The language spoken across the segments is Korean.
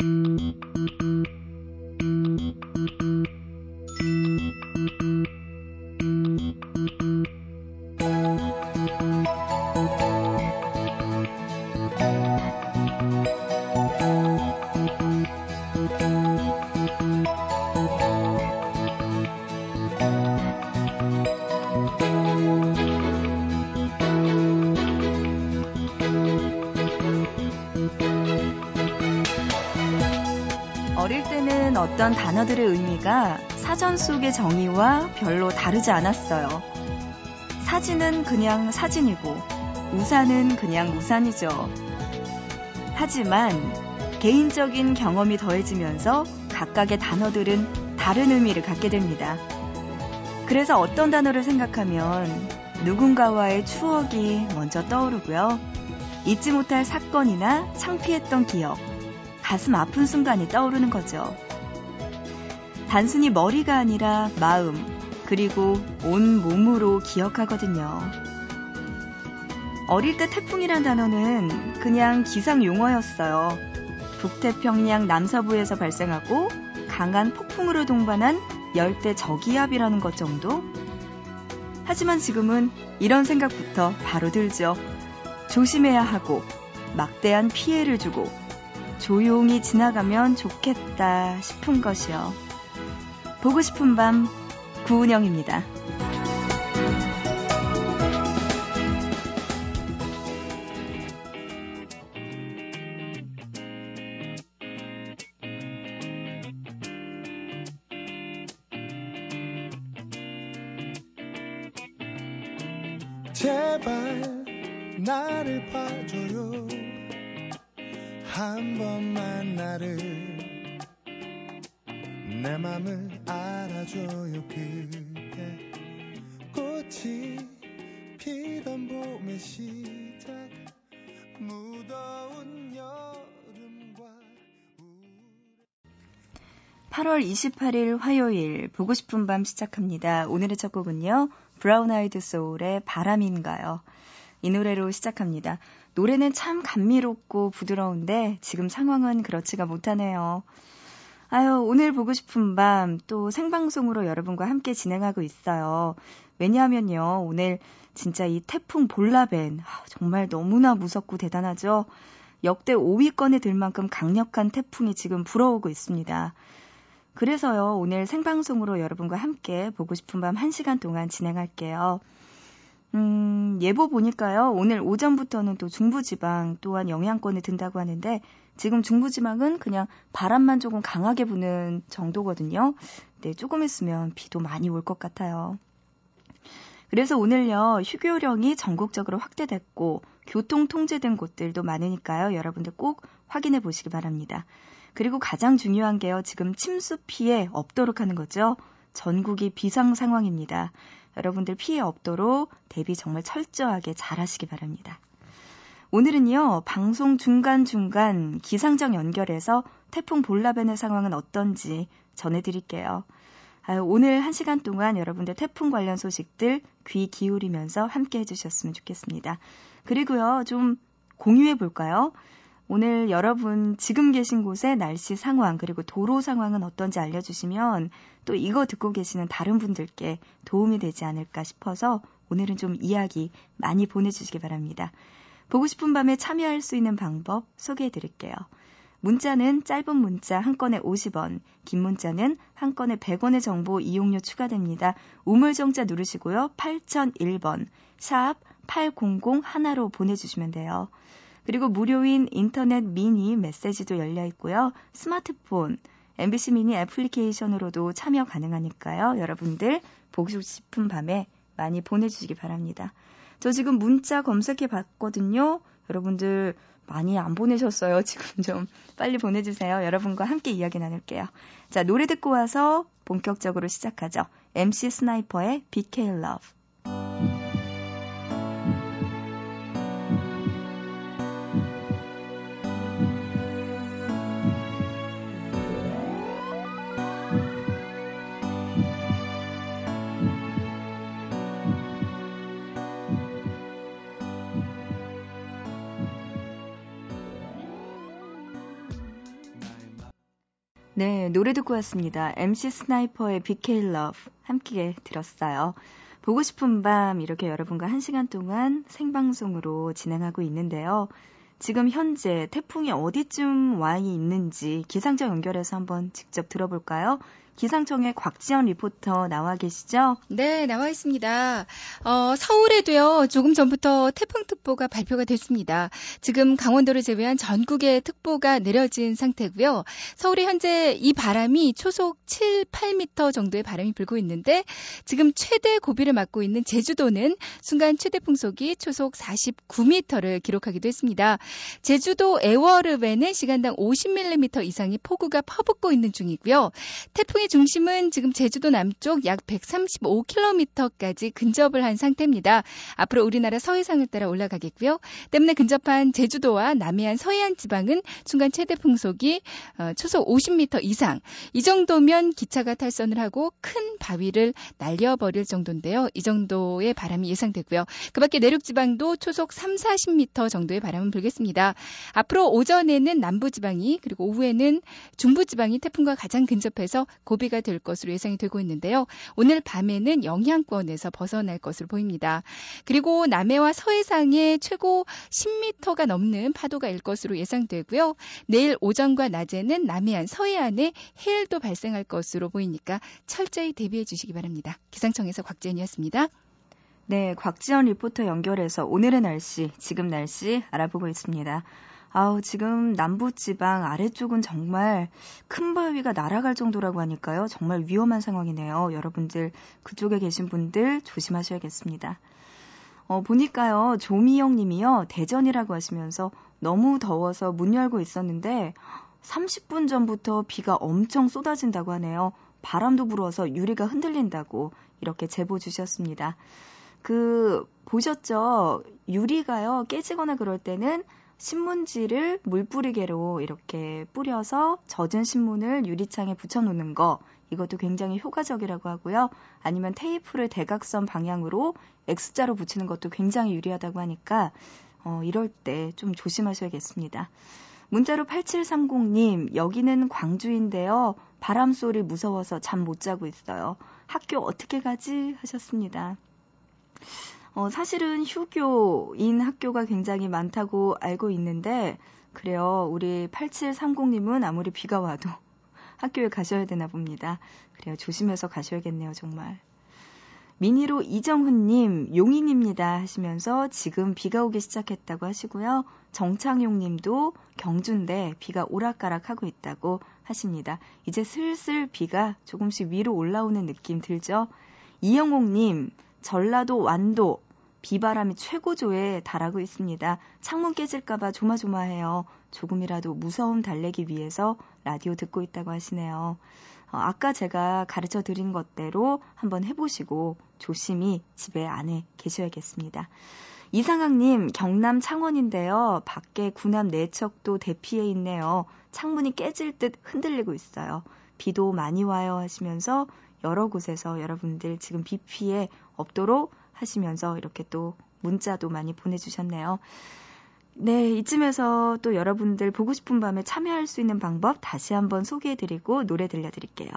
Mm. 어떤 단어들의 의미가 사전 속의 정의와 별로 다르지 않았어요. 사진은 그냥 사진이고, 우산은 그냥 우산이죠. 하지만 개인적인 경험이 더해지면서 각각의 단어들은 다른 의미를 갖게 됩니다. 그래서 어떤 단어를 생각하면 누군가와의 추억이 먼저 떠오르고요. 잊지 못할 사건이나 창피했던 기억, 가슴 아픈 순간이 떠오르는 거죠. 단순히 머리가 아니라 마음, 그리고 온 몸으로 기억하거든요. 어릴 때 태풍이란 단어는 그냥 기상 용어였어요. 북태평양 남서부에서 발생하고 강한 폭풍으로 동반한 열대 저기압이라는 것 정도? 하지만 지금은 이런 생각부터 바로 들죠. 조심해야 하고, 막대한 피해를 주고, 조용히 지나가면 좋겠다 싶은 것이요. 보고 싶은 밤, 구은영입니다. 제발 알아줘요 그대 꽃이 피던 봄의 시작 무더운 여름과 8월 28일 화요일 보고 싶은 밤 시작합니다. 오늘의 첫 곡은요. 브라운 아이드 소울의 바람인가요? 이 노래로 시작합니다. 노래는 참 감미롭고 부드러운데 지금 상황은 그렇지가 못하네요. 아유, 오늘 보고 싶은 밤 또 생방송으로 여러분과 함께 진행하고 있어요. 왜냐하면요, 오늘 진짜 이 태풍 볼라벤, 아, 정말 너무나 무섭고 대단하죠? 역대 5위권에 들 만큼 강력한 태풍이 지금 불어오고 있습니다. 그래서요, 오늘 생방송으로 여러분과 함께 보고 싶은 밤 1시간 동안 진행할게요. 음, 예보 보니까요, 오늘 오전부터는 또 중부지방 또한 영향권에 든다고 하는데, 지금 중부지방은 그냥 바람만 조금 강하게 부는 정도거든요. 네, 조금 있으면 비도 많이 올 것 같아요. 그래서 오늘요, 휴교령이 전국적으로 확대됐고, 교통 통제된 곳들도 많으니까요, 여러분들 꼭 확인해 보시기 바랍니다. 그리고 가장 중요한 게요, 지금 침수 피해 없도록 하는 거죠. 전국이 비상 상황입니다. 여러분들 피해 없도록 대비 정말 철저하게 잘 하시기 바랍니다. 오늘은요, 방송 중간중간 기상청 연결해서 태풍 볼라벤의 상황은 어떤지 전해드릴게요. 아유, 오늘 한 시간 동안 여러분들 태풍 관련 소식들 귀 기울이면서 함께 해주셨으면 좋겠습니다. 그리고요, 좀 공유해 볼까요? 오늘 여러분 지금 계신 곳의 날씨 상황 그리고 도로 상황은 어떤지 알려주시면 또 이거 듣고 계시는 다른 분들께 도움이 되지 않을까 싶어서 오늘은 좀 이야기 많이 보내주시기 바랍니다. 보고 싶은 밤에 참여할 수 있는 방법 소개해 드릴게요. 문자는 짧은 문자 한 건에 50원, 긴 문자는 한 건에 100원의 정보 이용료 추가됩니다. 우물정자 누르시고요. 8001번, 샵 8001로 보내주시면 돼요. 그리고 무료인 인터넷 미니 메시지도 열려 있고요. 스마트폰, MBC 미니 애플리케이션으로도 참여 가능하니까요. 여러분들 보고 싶은 밤에 많이 보내주시기 바랍니다. 저 지금 문자 검색해 봤거든요. 여러분들 많이 안 보내셨어요. 지금 좀 빨리 보내주세요. 여러분과 함께 이야기 나눌게요. 자, 노래 듣고 와서 본격적으로 시작하죠. MC 스나이퍼의 BK Love. 네, 노래 듣고 왔습니다. MC 스나이퍼의 BK Love 함께 들었어요. 보고 싶은 밤 이렇게 여러분과 한 시간 동안 생방송으로 진행하고 있는데요. 지금 현재 태풍이 어디쯤 와 있는지 기상청 연결해서 한번 직접 들어볼까요? 기상청의 곽지연 리포터 나와 계시죠? 네, 나와 있습니다. 어, 서울에도요, 조금 전부터 태풍특보가 발표가 됐습니다. 지금 강원도를 제외한 전국에 특보가 내려진 상태고요. 서울에 현재 이 바람이 초속 7, 8m 정도의 바람이 불고 있는데, 지금 최대 고비를 맞고 있는 제주도는 순간 최대 풍속이 초속 49m를 기록하기도 했습니다. 제주도 애월읍에는 시간당 50mm 이상의 폭우가 퍼붓고 있는 중이고요. 태풍이 중심은 지금 제주도 남쪽 약 135km까지 근접을 한 상태입니다. 앞으로 우리나라 서해상을 따라 올라가겠고요. 때문에 근접한 제주도와 남해안 서해안 지방은 순간 최대 풍속이 어, 초속 50m 이상. 이 정도면 기차가 탈선을 하고 큰 바위를 날려버릴 정도인데요. 이 정도의 바람이 예상되고요. 그 밖에 내륙 지방도 초속 3, 40m 정도의 바람은 불겠습니다. 앞으로 오전에는 남부 지방이 그리고 오후에는 중부 지방이 태풍과 가장 근접해서 고 고비가 될 것으로 예상이 되고 있는데요. 오늘 밤에는 영향권에서 벗어날 것으로 보입니다. 그리고 남해와 서해상에 최고 10m가 넘는 파도가 일 것으로 예상되고요. 내일 오전과 낮에는 남해안, 서해안에 해일도 발생할 것으로 보이니까 철저히 대비해 주시기 바랍니다. 기상청에서 곽재현이었습니다. 네, 곽지연 리포터 연결해서 오늘의 날씨, 지금 날씨 알아보고 있습니다. 아우, 지금 남부지방 아래쪽은 정말 큰 바위가 날아갈 정도라고 하니까요. 정말 위험한 상황이네요. 여러분들, 그쪽에 계신 분들 조심하셔야겠습니다. 어, 보니까요, 조미영 님이요, 대전이라고 하시면서 너무 더워서 문 열고 있었는데, 30분 전부터 비가 엄청 쏟아진다고 하네요. 바람도 불어서 유리가 흔들린다고 이렇게 제보 주셨습니다. 그, 보셨죠? 유리가요, 깨지거나 그럴 때는 신문지를 물뿌리개로 이렇게 뿌려서 젖은 신문을 유리창에 붙여놓는 거 이것도 굉장히 효과적이라고 하고요. 아니면 테이프를 대각선 방향으로 X자로 붙이는 것도 굉장히 유리하다고 하니까 어, 이럴 때 좀 조심하셔야겠습니다. 문자로 8730님, 여기는 광주인데요. 바람 소리 무서워서 잠 못 자고 있어요. 학교 어떻게 가지? 하셨습니다. 어, 사실은 휴교인 학교가 굉장히 많다고 알고 있는데, 그래요. 우리 8730님은 아무리 비가 와도 학교에 가셔야 되나 봅니다. 그래요. 조심해서 가셔야겠네요, 정말. 미니로 이정훈님, 용인입니다 하시면서 지금 비가 오기 시작했다고 하시고요. 정창용님도 경주인데 비가 오락가락 하고 있다고 하십니다. 이제 슬슬 비가 조금씩 위로 올라오는 느낌 들죠? 이영옥님, 전라도 완도 비바람이 최고조에 달하고 있습니다. 창문 깨질까봐 조마조마해요. 조금이라도 무서움 달래기 위해서 라디오 듣고 있다고 하시네요. 어, 아까 제가 가르쳐 드린 것대로 한번 해보시고 조심히 집에 안에 계셔야겠습니다. 이상학님, 경남 창원인데요. 밖에 군함 내척도 대피해 있네요. 창문이 깨질 듯 흔들리고 있어요. 비도 많이 와요 하시면서 여러 곳에서 여러분들 지금 비 피해 없도록 하시면서 이렇게 또 문자도 많이 보내주셨네요. 네, 이쯤에서 또 여러분들 보고 싶은 밤에 참여할 수 있는 방법 다시 한번 소개해드리고 노래 들려드릴게요.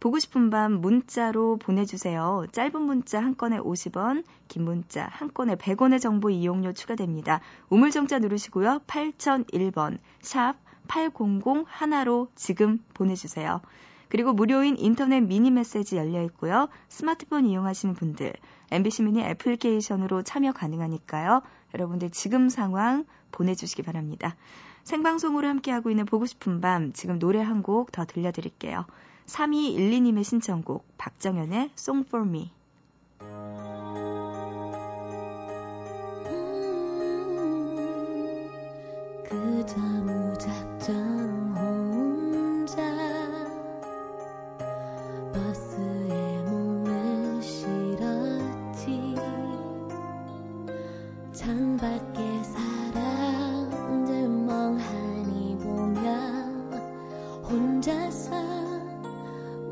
보고 싶은 밤 문자로 보내주세요. 짧은 문자 한 건에 50원, 긴 문자 한 건에 100원의 정보 이용료 추가됩니다. 우물정자 누르시고요. 8001번, 샵 800 하나로 지금 보내주세요. 그리고 무료인 인터넷 미니 메시지 열려 있고요. 스마트폰 이용하시는 분들, MBC 미니 애플리케이션으로 참여 가능하니까요. 여러분들 지금 상황 보내주시기 바랍니다. 생방송으로 함께하고 있는 보고 싶은 밤, 지금 노래 한 곡 더 들려드릴게요. 3212님의 신청곡, 박정현의 Song for Me. 그저 무작정 혼자서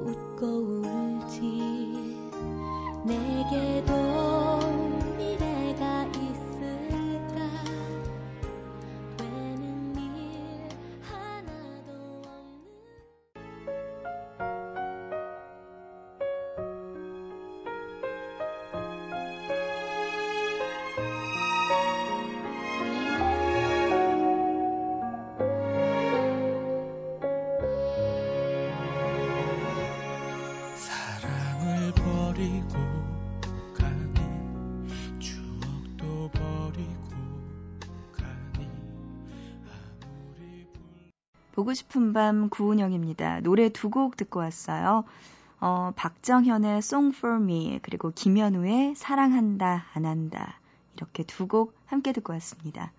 웃고 울지. 내게도 보고 싶은 밤 구은영입니다. 노래 두 곡 듣고 왔어요. 어, 박정현의 Song for Me 그리고 김현우의 사랑한다 안 한다 이렇게 두 곡 함께 듣고 왔습니다.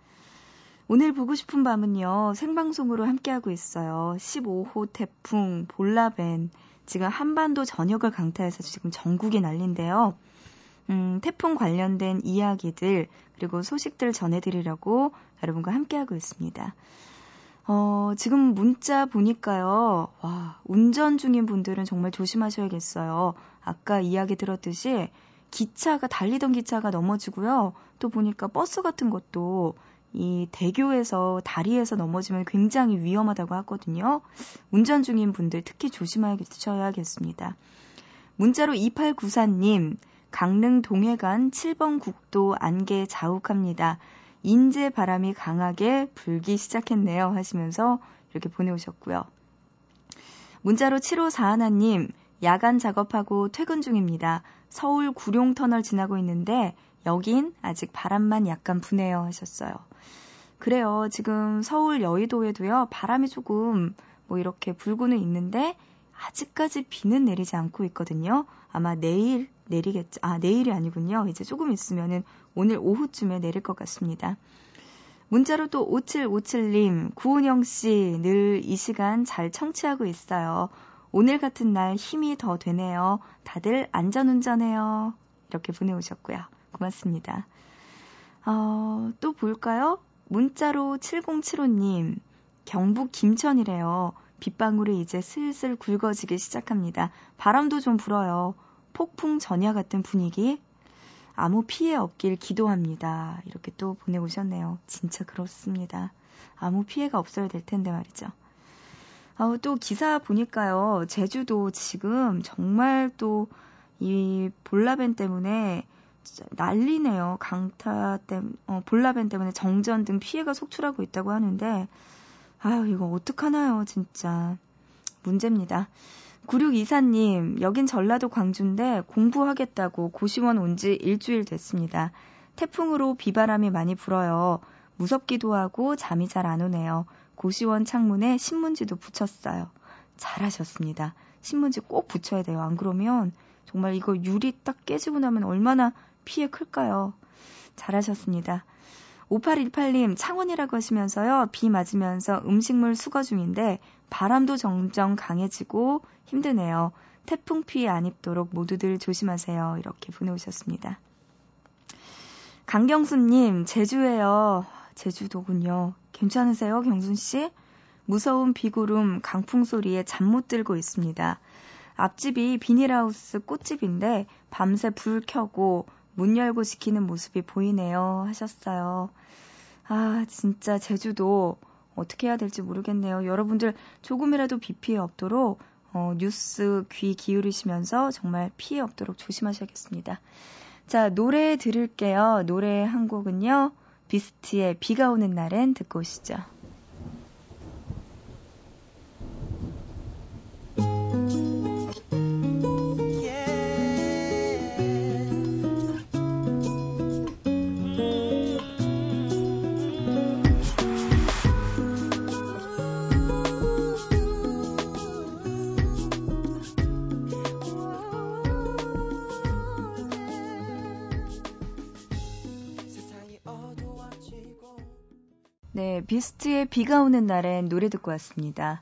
오늘 보고 싶은 밤은요 생방송으로 함께하고 있어요. 15호 태풍 볼라벤 지금 한반도 전역을 강타해서 지금 전국이 난린데요. 음, 태풍 관련된 이야기들 그리고 소식들 전해드리려고 여러분과 함께하고 있습니다. 어, 지금 문자 보니까요, 와, 운전 중인 분들은 정말 조심하셔야겠어요. 아까 이야기 들었듯이 기차가, 달리던 기차가 넘어지고요. 또 보니까 버스 같은 것도 이 대교에서, 다리에서 넘어지면 굉장히 위험하다고 하거든요. 운전 중인 분들 특히 조심하셔야겠습니다. 문자로 2894님, 강릉 동해간 7번 국도 안개 자욱합니다. 인제 바람이 강하게 불기 시작했네요 하시면서 이렇게 보내오셨고요. 문자로 7541님, 야간 작업하고 퇴근 중입니다. 서울 구룡터널 지나고 있는데 여긴 아직 바람만 약간 부네요 하셨어요. 그래요. 지금 서울 여의도에도요, 바람이 조금 뭐 이렇게 불고는 있는데 아직까지 비는 내리지 않고 있거든요. 아마 내일 내리겠죠. 아, 내일이 아니군요. 이제 조금 있으면은 오늘 오후쯤에 내릴 것 같습니다. 문자로 또 5757님, 구은영 씨, 늘 이 시간 잘 청취하고 있어요. 오늘 같은 날 힘이 더 되네요. 다들 안전운전해요. 이렇게 보내오셨고요. 고맙습니다. 어, 또 볼까요? 문자로 7075님, 경북 김천이래요. 빗방울이 이제 슬슬 굵어지기 시작합니다. 바람도 좀 불어요. 폭풍 전야 같은 분위기. 아무 피해 없길 기도합니다. 이렇게 또 보내오셨네요. 진짜 그렇습니다. 아무 피해가 없어야 될 텐데 말이죠. 아, 또 기사 보니까요. 제주도 지금 정말 또 이 볼라벤 때문에 난리네요. 강타 때문에, 어, 볼라벤 때문에 정전 등 피해가 속출하고 있다고 하는데, 아유, 이거 어떡하나요, 진짜. 문제입니다. 9624님, 여긴 전라도 광주인데 공부하겠다고 고시원 온 지 일주일 됐습니다. 태풍으로 비바람이 많이 불어요. 무섭기도 하고 잠이 잘 안 오네요. 고시원 창문에 신문지도 붙였어요. 잘하셨습니다. 신문지 꼭 붙여야 돼요. 안 그러면 정말 이거 유리 딱 깨지고 나면 얼마나 피해 클까요? 잘하셨습니다. 5818님, 창원이라고 하시면서요, 비 맞으면서 음식물 수거 중인데, 바람도 점점 강해지고 힘드네요. 태풍 피해 안 입도록 모두들 조심하세요. 이렇게 보내오셨습니다. 강경수님, 제주에요. 제주도군요. 괜찮으세요, 경순씨? 무서운 비구름, 강풍 소리에 잠 못 들고 있습니다. 앞집이 비닐하우스 꽃집인데 밤새 불 켜고 문 열고 지키는 모습이 보이네요. 하셨어요. 아, 진짜 제주도 어떻게 해야 될지 모르겠네요. 여러분들 조금이라도 비 피해 없도록 어, 뉴스 귀 기울이시면서 정말 피해 없도록 조심하셔야겠습니다. 자, 노래 들을게요. 노래 한 곡은요. 비스트의 비가 오는 날엔 듣고 오시죠. 비스트의 비가 오는 날엔 노래 듣고 왔습니다.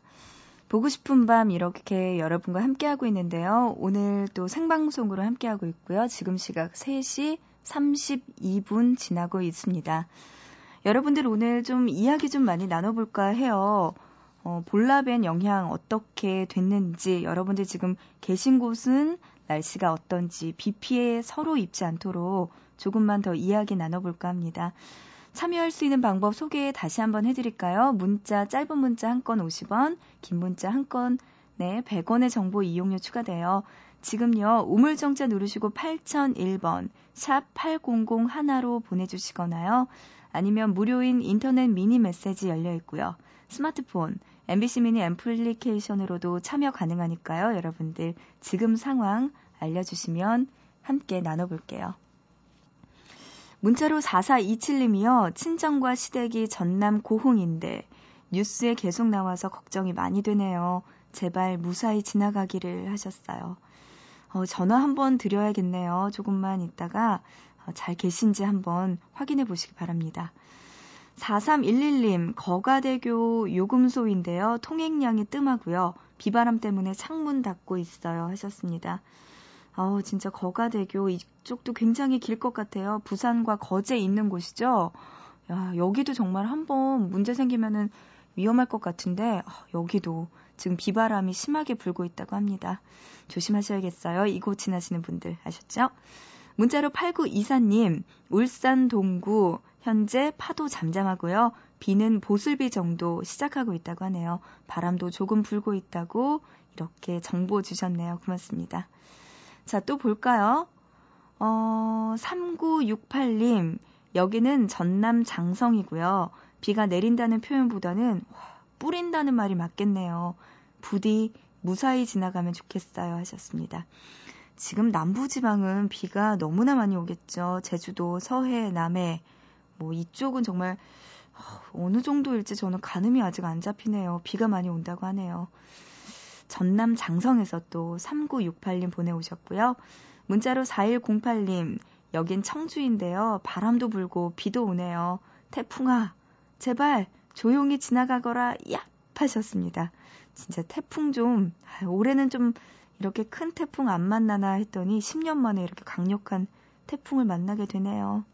보고 싶은 밤 이렇게 여러분과 함께하고 있는데요. 오늘 또 생방송으로 함께하고 있고요. 지금 시각 3시 32분 지나고 있습니다. 여러분들 오늘 좀 이야기 좀 많이 나눠볼까 해요. 어, 볼라벤 영향 어떻게 됐는지 여러분들 지금 계신 곳은 날씨가 어떤지 비 피해 서로 입지 않도록 조금만 더 이야기 나눠볼까 합니다. 참여할 수 있는 방법 소개 다시 한번 해드릴까요? 문자, 짧은 문자 한 건 50원, 긴 문자 한 건, 네, 100원의 정보 이용료 추가돼요. 지금요, 우물정자 누르시고 8001번, 샵 8001로 보내주시거나요. 아니면 무료인 인터넷 미니 메시지 열려 있고요. 스마트폰, MBC 미니 애플리케이션으로도 참여 가능하니까요. 여러분들 지금 상황 알려주시면 함께 나눠볼게요. 문자로 4427님이요. 친정과 시댁이 전남 고흥인데 뉴스에 계속 나와서 걱정이 많이 되네요. 제발 무사히 지나가기를 하셨어요. 어, 전화 한번 드려야겠네요. 조금만 있다가 어, 잘 계신지 한번 확인해 보시기 바랍니다. 4311님, 거가대교 요금소인데요. 통행량이 뜸하고요. 비바람 때문에 창문 닫고 있어요. 하셨습니다. 어우, 진짜 거가대교 이쪽도 굉장히 길 것 같아요. 부산과 거제 있는 곳이죠. 야, 여기도 정말 한번 문제 생기면은 위험할 것 같은데, 어, 여기도 지금 비바람이 심하게 불고 있다고 합니다. 조심하셔야겠어요. 이곳 지나시는 분들 아셨죠? 문자로 8924님, 울산 동구 현재 파도 잠잠하고요. 비는 보슬비 정도 시작하고 있다고 하네요. 바람도 조금 불고 있다고 이렇게 정보 주셨네요. 고맙습니다. 자, 또 볼까요? 어, 3968님, 여기는 전남 장성이고요. 비가 내린다는 표현보다는 뿌린다는 말이 맞겠네요. 부디 무사히 지나가면 좋겠어요 하셨습니다. 지금 남부지방은 비가 너무나 많이 오겠죠. 제주도, 서해, 남해, 뭐 이쪽은 정말 어느 정도일지 저는 가늠이 아직 안 잡히네요. 비가 많이 온다고 하네요. 전남 장성에서 또 3968님 보내오셨고요. 문자로 4108님, 여긴 청주인데요. 바람도 불고 비도 오네요. 태풍아, 제발 조용히 지나가거라, 얍! 하셨습니다. 진짜 태풍 좀, 올해는 좀 이렇게 큰 태풍 안 만나나 했더니 10년 만에 이렇게 강력한 태풍을 만나게 되네요.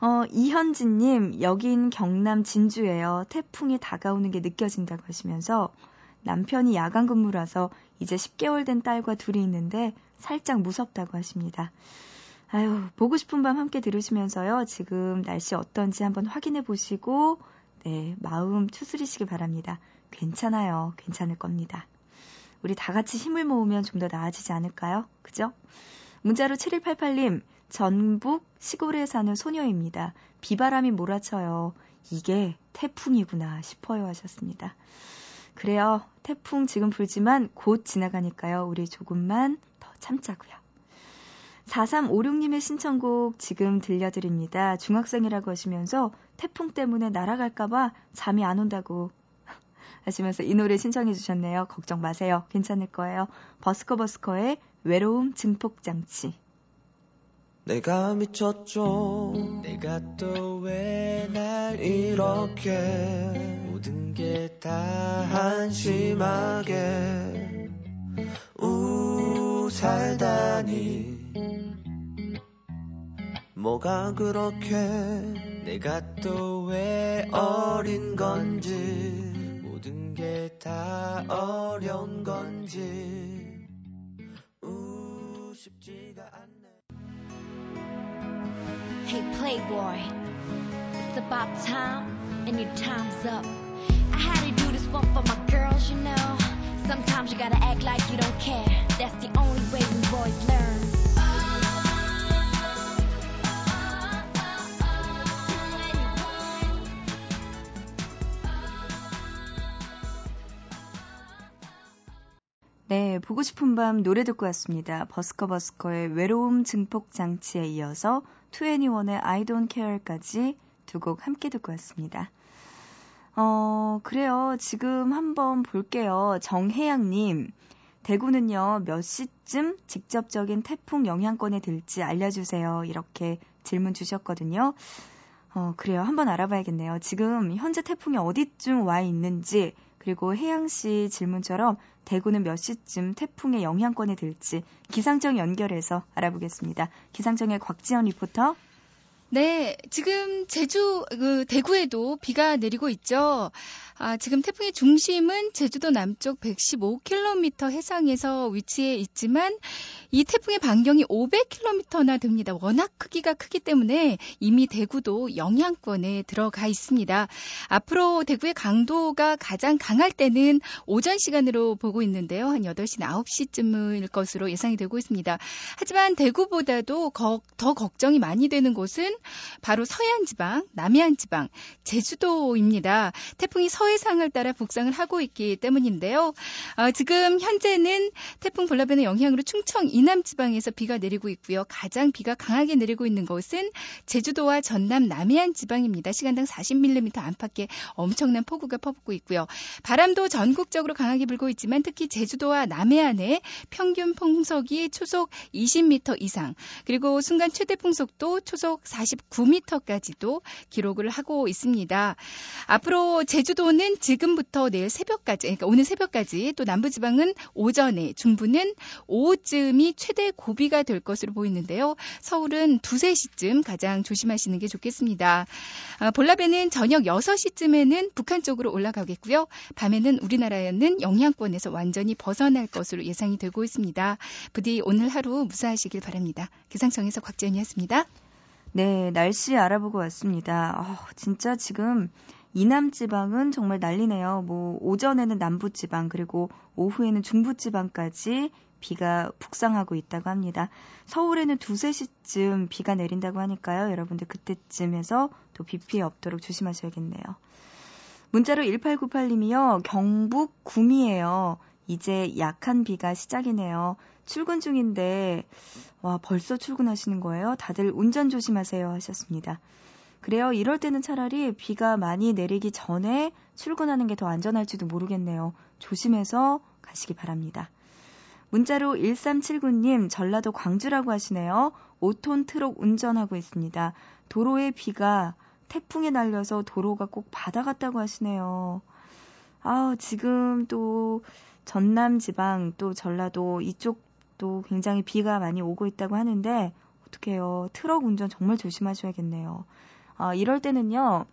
어, 이현진님, 여긴 경남 진주예요. 태풍이 다가오는 게 느껴진다고 하시면서 남편이 야간 근무라서 이제 10개월 된 딸과 둘이 있는데 살짝 무섭다고 하십니다. 아유, 보고 싶은 밤 함께 들으시면서요. 지금 날씨 어떤지 한번 확인해 보시고, 네, 마음 추스리시기 바랍니다. 괜찮아요. 괜찮을 겁니다. 우리 다 같이 힘을 모으면 좀 더 나아지지 않을까요? 그죠? 문자로 7188님, 전북 시골에 사는 소녀입니다. 비바람이 몰아쳐요. 이게 태풍이구나 싶어요 하셨습니다. 그래요. 태풍 지금 불지만 곧 지나가니까요. 우리 조금만 더 참자고요. 4356님의 신청곡 지금 들려드립니다. 중학생이라고 하시면서 태풍 때문에 날아갈까봐 잠이 안 온다고 하시면서 이 노래 신청해 주셨네요. 걱정 마세요. 괜찮을 거예요. 버스커 버스커의 외로움 증폭장치. 내가 미쳤죠. 내가 또 왜 날 이렇게 모든 게 다 한심하게 우 살다니. 뭐가 그렇게 내가 또 왜 어린 건지 모든 게 다 어려운 건지. 우 쉽지가 않네. Hey Playboy, it's about time and your time's up. I had to do this one for my girls, you know. Sometimes you gotta act like you don't care. That's the only way we boys learn. 네, 보고 싶은 밤 노래 듣고 왔습니다. 버스커 버스커의 외로움 증폭 장치에 이어서 2NE1의 I Don't Care까지 두 곡 함께 듣고 왔습니다. 어, 그래요. 지금 한번 볼게요. 정혜양님. 대구는요, 몇 시쯤 직접적인 태풍 영향권에 들지 알려주세요. 이렇게 질문 주셨거든요. 어, 그래요. 한번 알아봐야겠네요. 지금 현재 태풍이 어디쯤 와 있는지, 그리고 혜양 씨 질문처럼 대구는 몇 시쯤 태풍의 영향권에 들지 기상청 연결해서 알아보겠습니다. 기상청의 곽지연 리포터. 네, 지금 제주, 그, 대구에도 비가 내리고 있죠. 아, 지금 태풍의 중심은 제주도 남쪽 115km 해상에서 위치해 있지만 이 태풍의 반경이 500km나 됩니다. 워낙 크기가 크기 때문에 이미 대구도 영향권에 들어가 있습니다. 앞으로 대구의 강도가 가장 강할 때는 오전 시간으로 보고 있는데요. 한 8시, 9시쯤일 것으로 예상이 되고 있습니다. 하지만 대구보다도 거, 더 걱정이 많이 되는 곳은 바로 서해안 지방, 남해안 지방, 제주도입니다. 태풍이 서해 상을 따라 북상을 하고 있기 때문인데요. 어, 지금 현재는 태풍 블라벤의 영향으로 충청 이남 지방에서 비가 내리고 있고요. 가장 비가 강하게 내리고 있는 곳은 제주도와 전남 남해안 지방입니다. 시간당 40mm 안팎의 엄청난 폭우가 퍼붓고 있고요. 바람도 전국적으로 강하게 불고 있지만 특히 제주도와 남해안에 평균 풍속이 초속 20m 이상 그리고 순간 최대 풍속도 초속 49m까지도 기록을 하고 있습니다. 앞으로 제주도는 지금부터 내일 새벽까지 그러니까 오늘 새벽까지 또 남부지방은 오전에 중부는 오후쯤이 최대 고비가 될 것으로 보이는데요. 서울은 두세 시쯤 가장 조심하시는 게 좋겠습니다. 아, 볼라베는 저녁 6시쯤에는 북한 쪽으로 올라가겠고요. 밤에는 우리나라에는 영향권에서 완전히 벗어날 것으로 예상이 되고 있습니다. 부디 오늘 하루 무사하시길 바랍니다. 기상청에서 곽재현이었습니다. 네, 날씨 알아보고 왔습니다. 어, 진짜 지금 이남 지방은 정말 난리네요. 뭐 오전에는 남부 지방 그리고 오후에는 중부 지방까지 비가 북상하고 있다고 합니다. 서울에는 두세 시쯤 비가 내린다고 하니까요. 여러분들 그때쯤에서 또 비 피해 없도록 조심하셔야겠네요. 문자로 1898님이요. 경북 구미에요 이제 약한 비가 시작이네요. 출근 중인데 와 벌써 출근하시는 거예요? 다들 운전 조심하세요 하셨습니다. 그래요. 이럴 때는 차라리 비가 많이 내리기 전에 출근하는 게 더 안전할지도 모르겠네요. 조심해서 가시기 바랍니다. 문자로 1379님, 전라도 광주라고 하시네요. 5톤 트럭 운전하고 있습니다. 도로에 비가 태풍에 날려서 도로가 꼭 바다 같다고 하시네요. 아, 지금 또 전남 지방 또 전라도 이쪽도 굉장히 비가 많이 오고 있다고 하는데 어떡해요. 트럭 운전 정말 조심하셔야겠네요. 어, 이럴 때는요,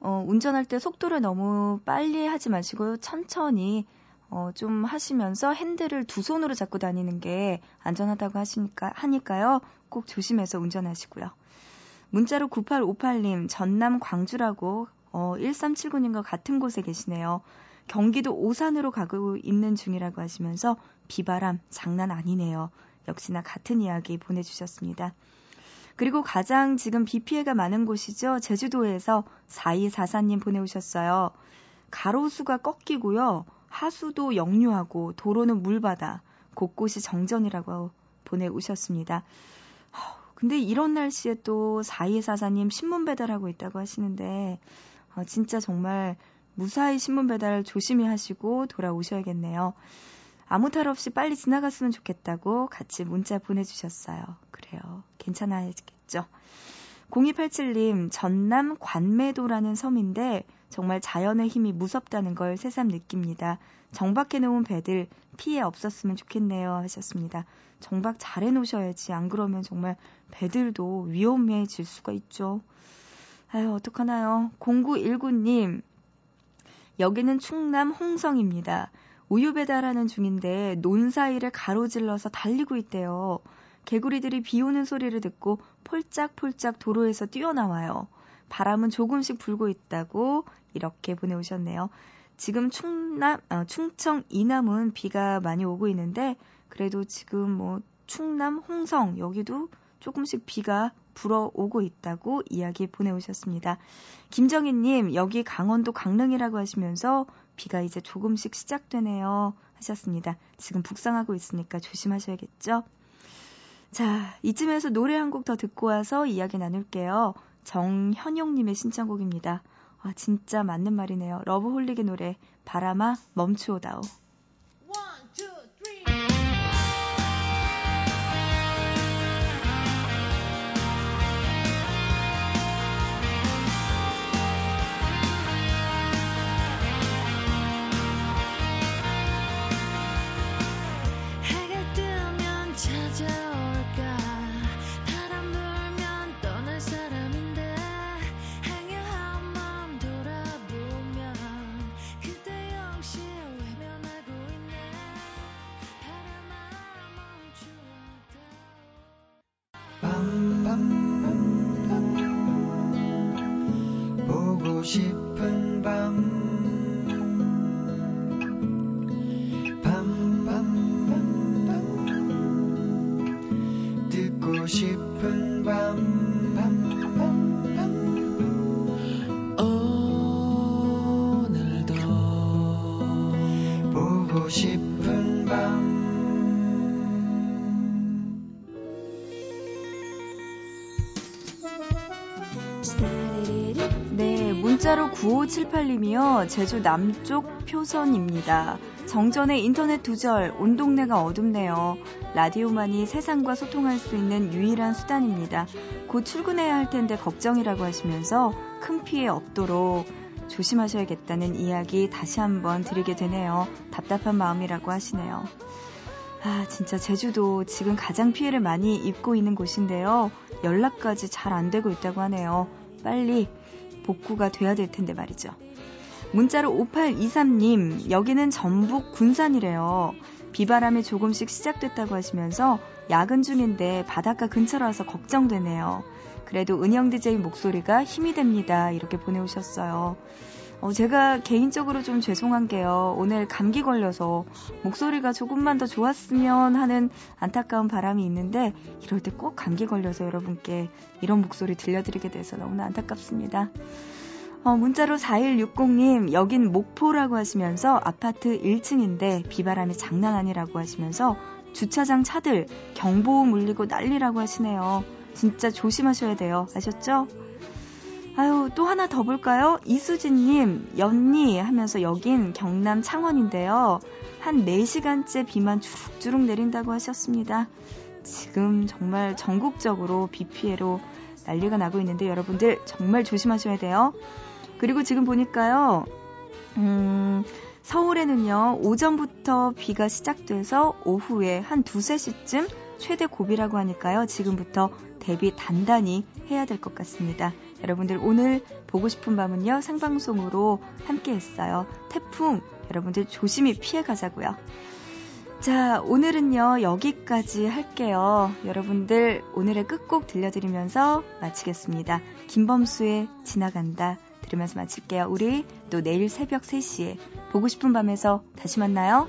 어, 운전할 때 속도를 너무 빨리 하지 마시고 천천히 어, 좀 하시면서 핸들을 두 손으로 잡고 다니는 게 안전하다고 하시니까, 하니까요. 꼭 조심해서 운전하시고요. 문자로 9858님, 전남 광주라고, 어, 1379님과 같은 곳에 계시네요. 경기도 오산으로 가고 있는 중이라고 하시면서 비바람 장난 아니네요. 역시나 같은 이야기 보내주셨습니다. 그리고 가장 지금 비 피해가 많은 곳이죠. 제주도에서 4244님 보내오셨어요. 가로수가 꺾이고요. 하수도 역류하고 도로는 물바다. 곳곳이 정전이라고 보내오셨습니다. 근데 이런 날씨에 또 4244님 신문 배달하고 있다고 하시는데 어, 진짜 정말 무사히 신문 배달 조심히 하시고 돌아오셔야겠네요. 아무 탈 없이 빨리 지나갔으면 좋겠다고 같이 문자 보내주셨어요. 그래요. 괜찮아야겠죠. 0287님, 전남 관매도라는 섬인데 정말 자연의 힘이 무섭다는 걸 새삼 느낍니다. 정박해 놓은 배들 피해 없었으면 좋겠네요 하셨습니다. 정박 잘 해 놓으셔야지. 안 그러면 정말 배들도 위험해질 수가 있죠. 아유, 어떡하나요. 0919님, 여기는 충남 홍성입니다. 우유 배달하는 중인데 논 사이를 가로질러서 달리고 있대요. 개구리들이 비 오는 소리를 듣고 폴짝폴짝 도로에서 뛰어나와요. 바람은 조금씩 불고 있다고 이렇게 보내오셨네요. 지금 충남, 어, 충청 이남은 비가 많이 오고 있는데 그래도 지금 뭐 충남 홍성 여기도 조금씩 비가 불어오고 있다고 이야기 보내오셨습니다. 김정희님, 여기 강원도 강릉이라고 하시면서 비가 이제 조금씩 시작되네요. 하셨습니다. 지금 북상하고 있으니까 조심하셔야겠죠? 자, 이쯤에서 노래 한 곡 더 듣고 와서 이야기 나눌게요. 정현용님의 신청곡입니다. 아, 진짜 맞는 말이네요. 러브홀릭의 노래, 바람아, 멈추오다오. 싶은 밤. 밤, 9578님이요. 제주 남쪽 표선입니다. 정전의 인터넷 두절, 온 동네가 어둡네요. 라디오만이 세상과 소통할 수 있는 유일한 수단입니다. 곧 출근해야 할 텐데 걱정이라고 하시면서 큰 피해 없도록 조심하셔야겠다는 이야기 다시 한번 드리게 되네요. 답답한 마음이라고 하시네요. 아, 진짜 제주도 지금 가장 피해를 많이 입고 있는 곳인데요. 연락까지 잘 안 되고 있다고 하네요. 빨리 복구가 돼야 될 텐데 말이죠. 문자로 5823님, 여기는 전북 군산이래요. 비바람이 조금씩 시작됐다고 하시면서 야근 중인데 바닷가 근처라서 걱정되네요. 그래도 은영 DJ 목소리가 힘이 됩니다. 이렇게 보내오셨어요. 어, 제가 개인적으로 좀 죄송한 게요. 오늘 감기 걸려서 목소리가 조금만 더 좋았으면 하는 안타까운 바람이 있는데 이럴 때 꼭 감기 걸려서 여러분께 이런 목소리 들려드리게 돼서 너무나 안타깝습니다. 어, 문자로 4160님, 여긴 목포라고 하시면서 아파트 1층인데 비바람이 장난 아니라고 하시면서 주차장 차들 경보음 울리고 난리라고 하시네요. 진짜 조심하셔야 돼요. 아셨죠? 아유, 또 하나 더 볼까요? 이수진님, 연니 하면서 여긴 경남 창원인데요. 한 4시간째 비만 주룩주룩 내린다고 하셨습니다. 지금 정말 전국적으로 비 피해로 난리가 나고 있는데 여러분들 정말 조심하셔야 돼요. 그리고 지금 보니까요, 음, 서울에는요, 오전부터 비가 시작돼서 오후에 한 두세 시쯤 최대 고비라고 하니까요, 지금부터 대비 단단히 해야 될 것 같습니다. 여러분들 오늘 보고 싶은 밤은요, 생방송으로 함께 했어요. 태풍, 여러분들 조심히 피해 가자고요. 자, 오늘은요, 여기까지 할게요. 여러분들 오늘의 끝곡 들려드리면서 마치겠습니다. 김범수의 지나간다. 들으면서 마칠게요. 우리 또 내일 새벽 3시에 보고 싶은 밤에서 다시 만나요.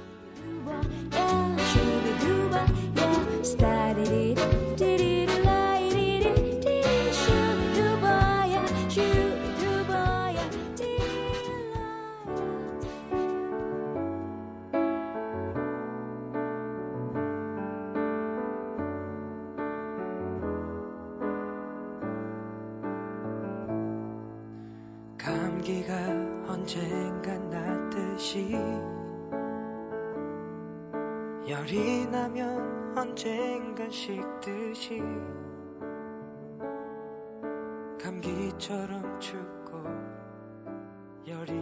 식듯이 감기처럼 춥고 열이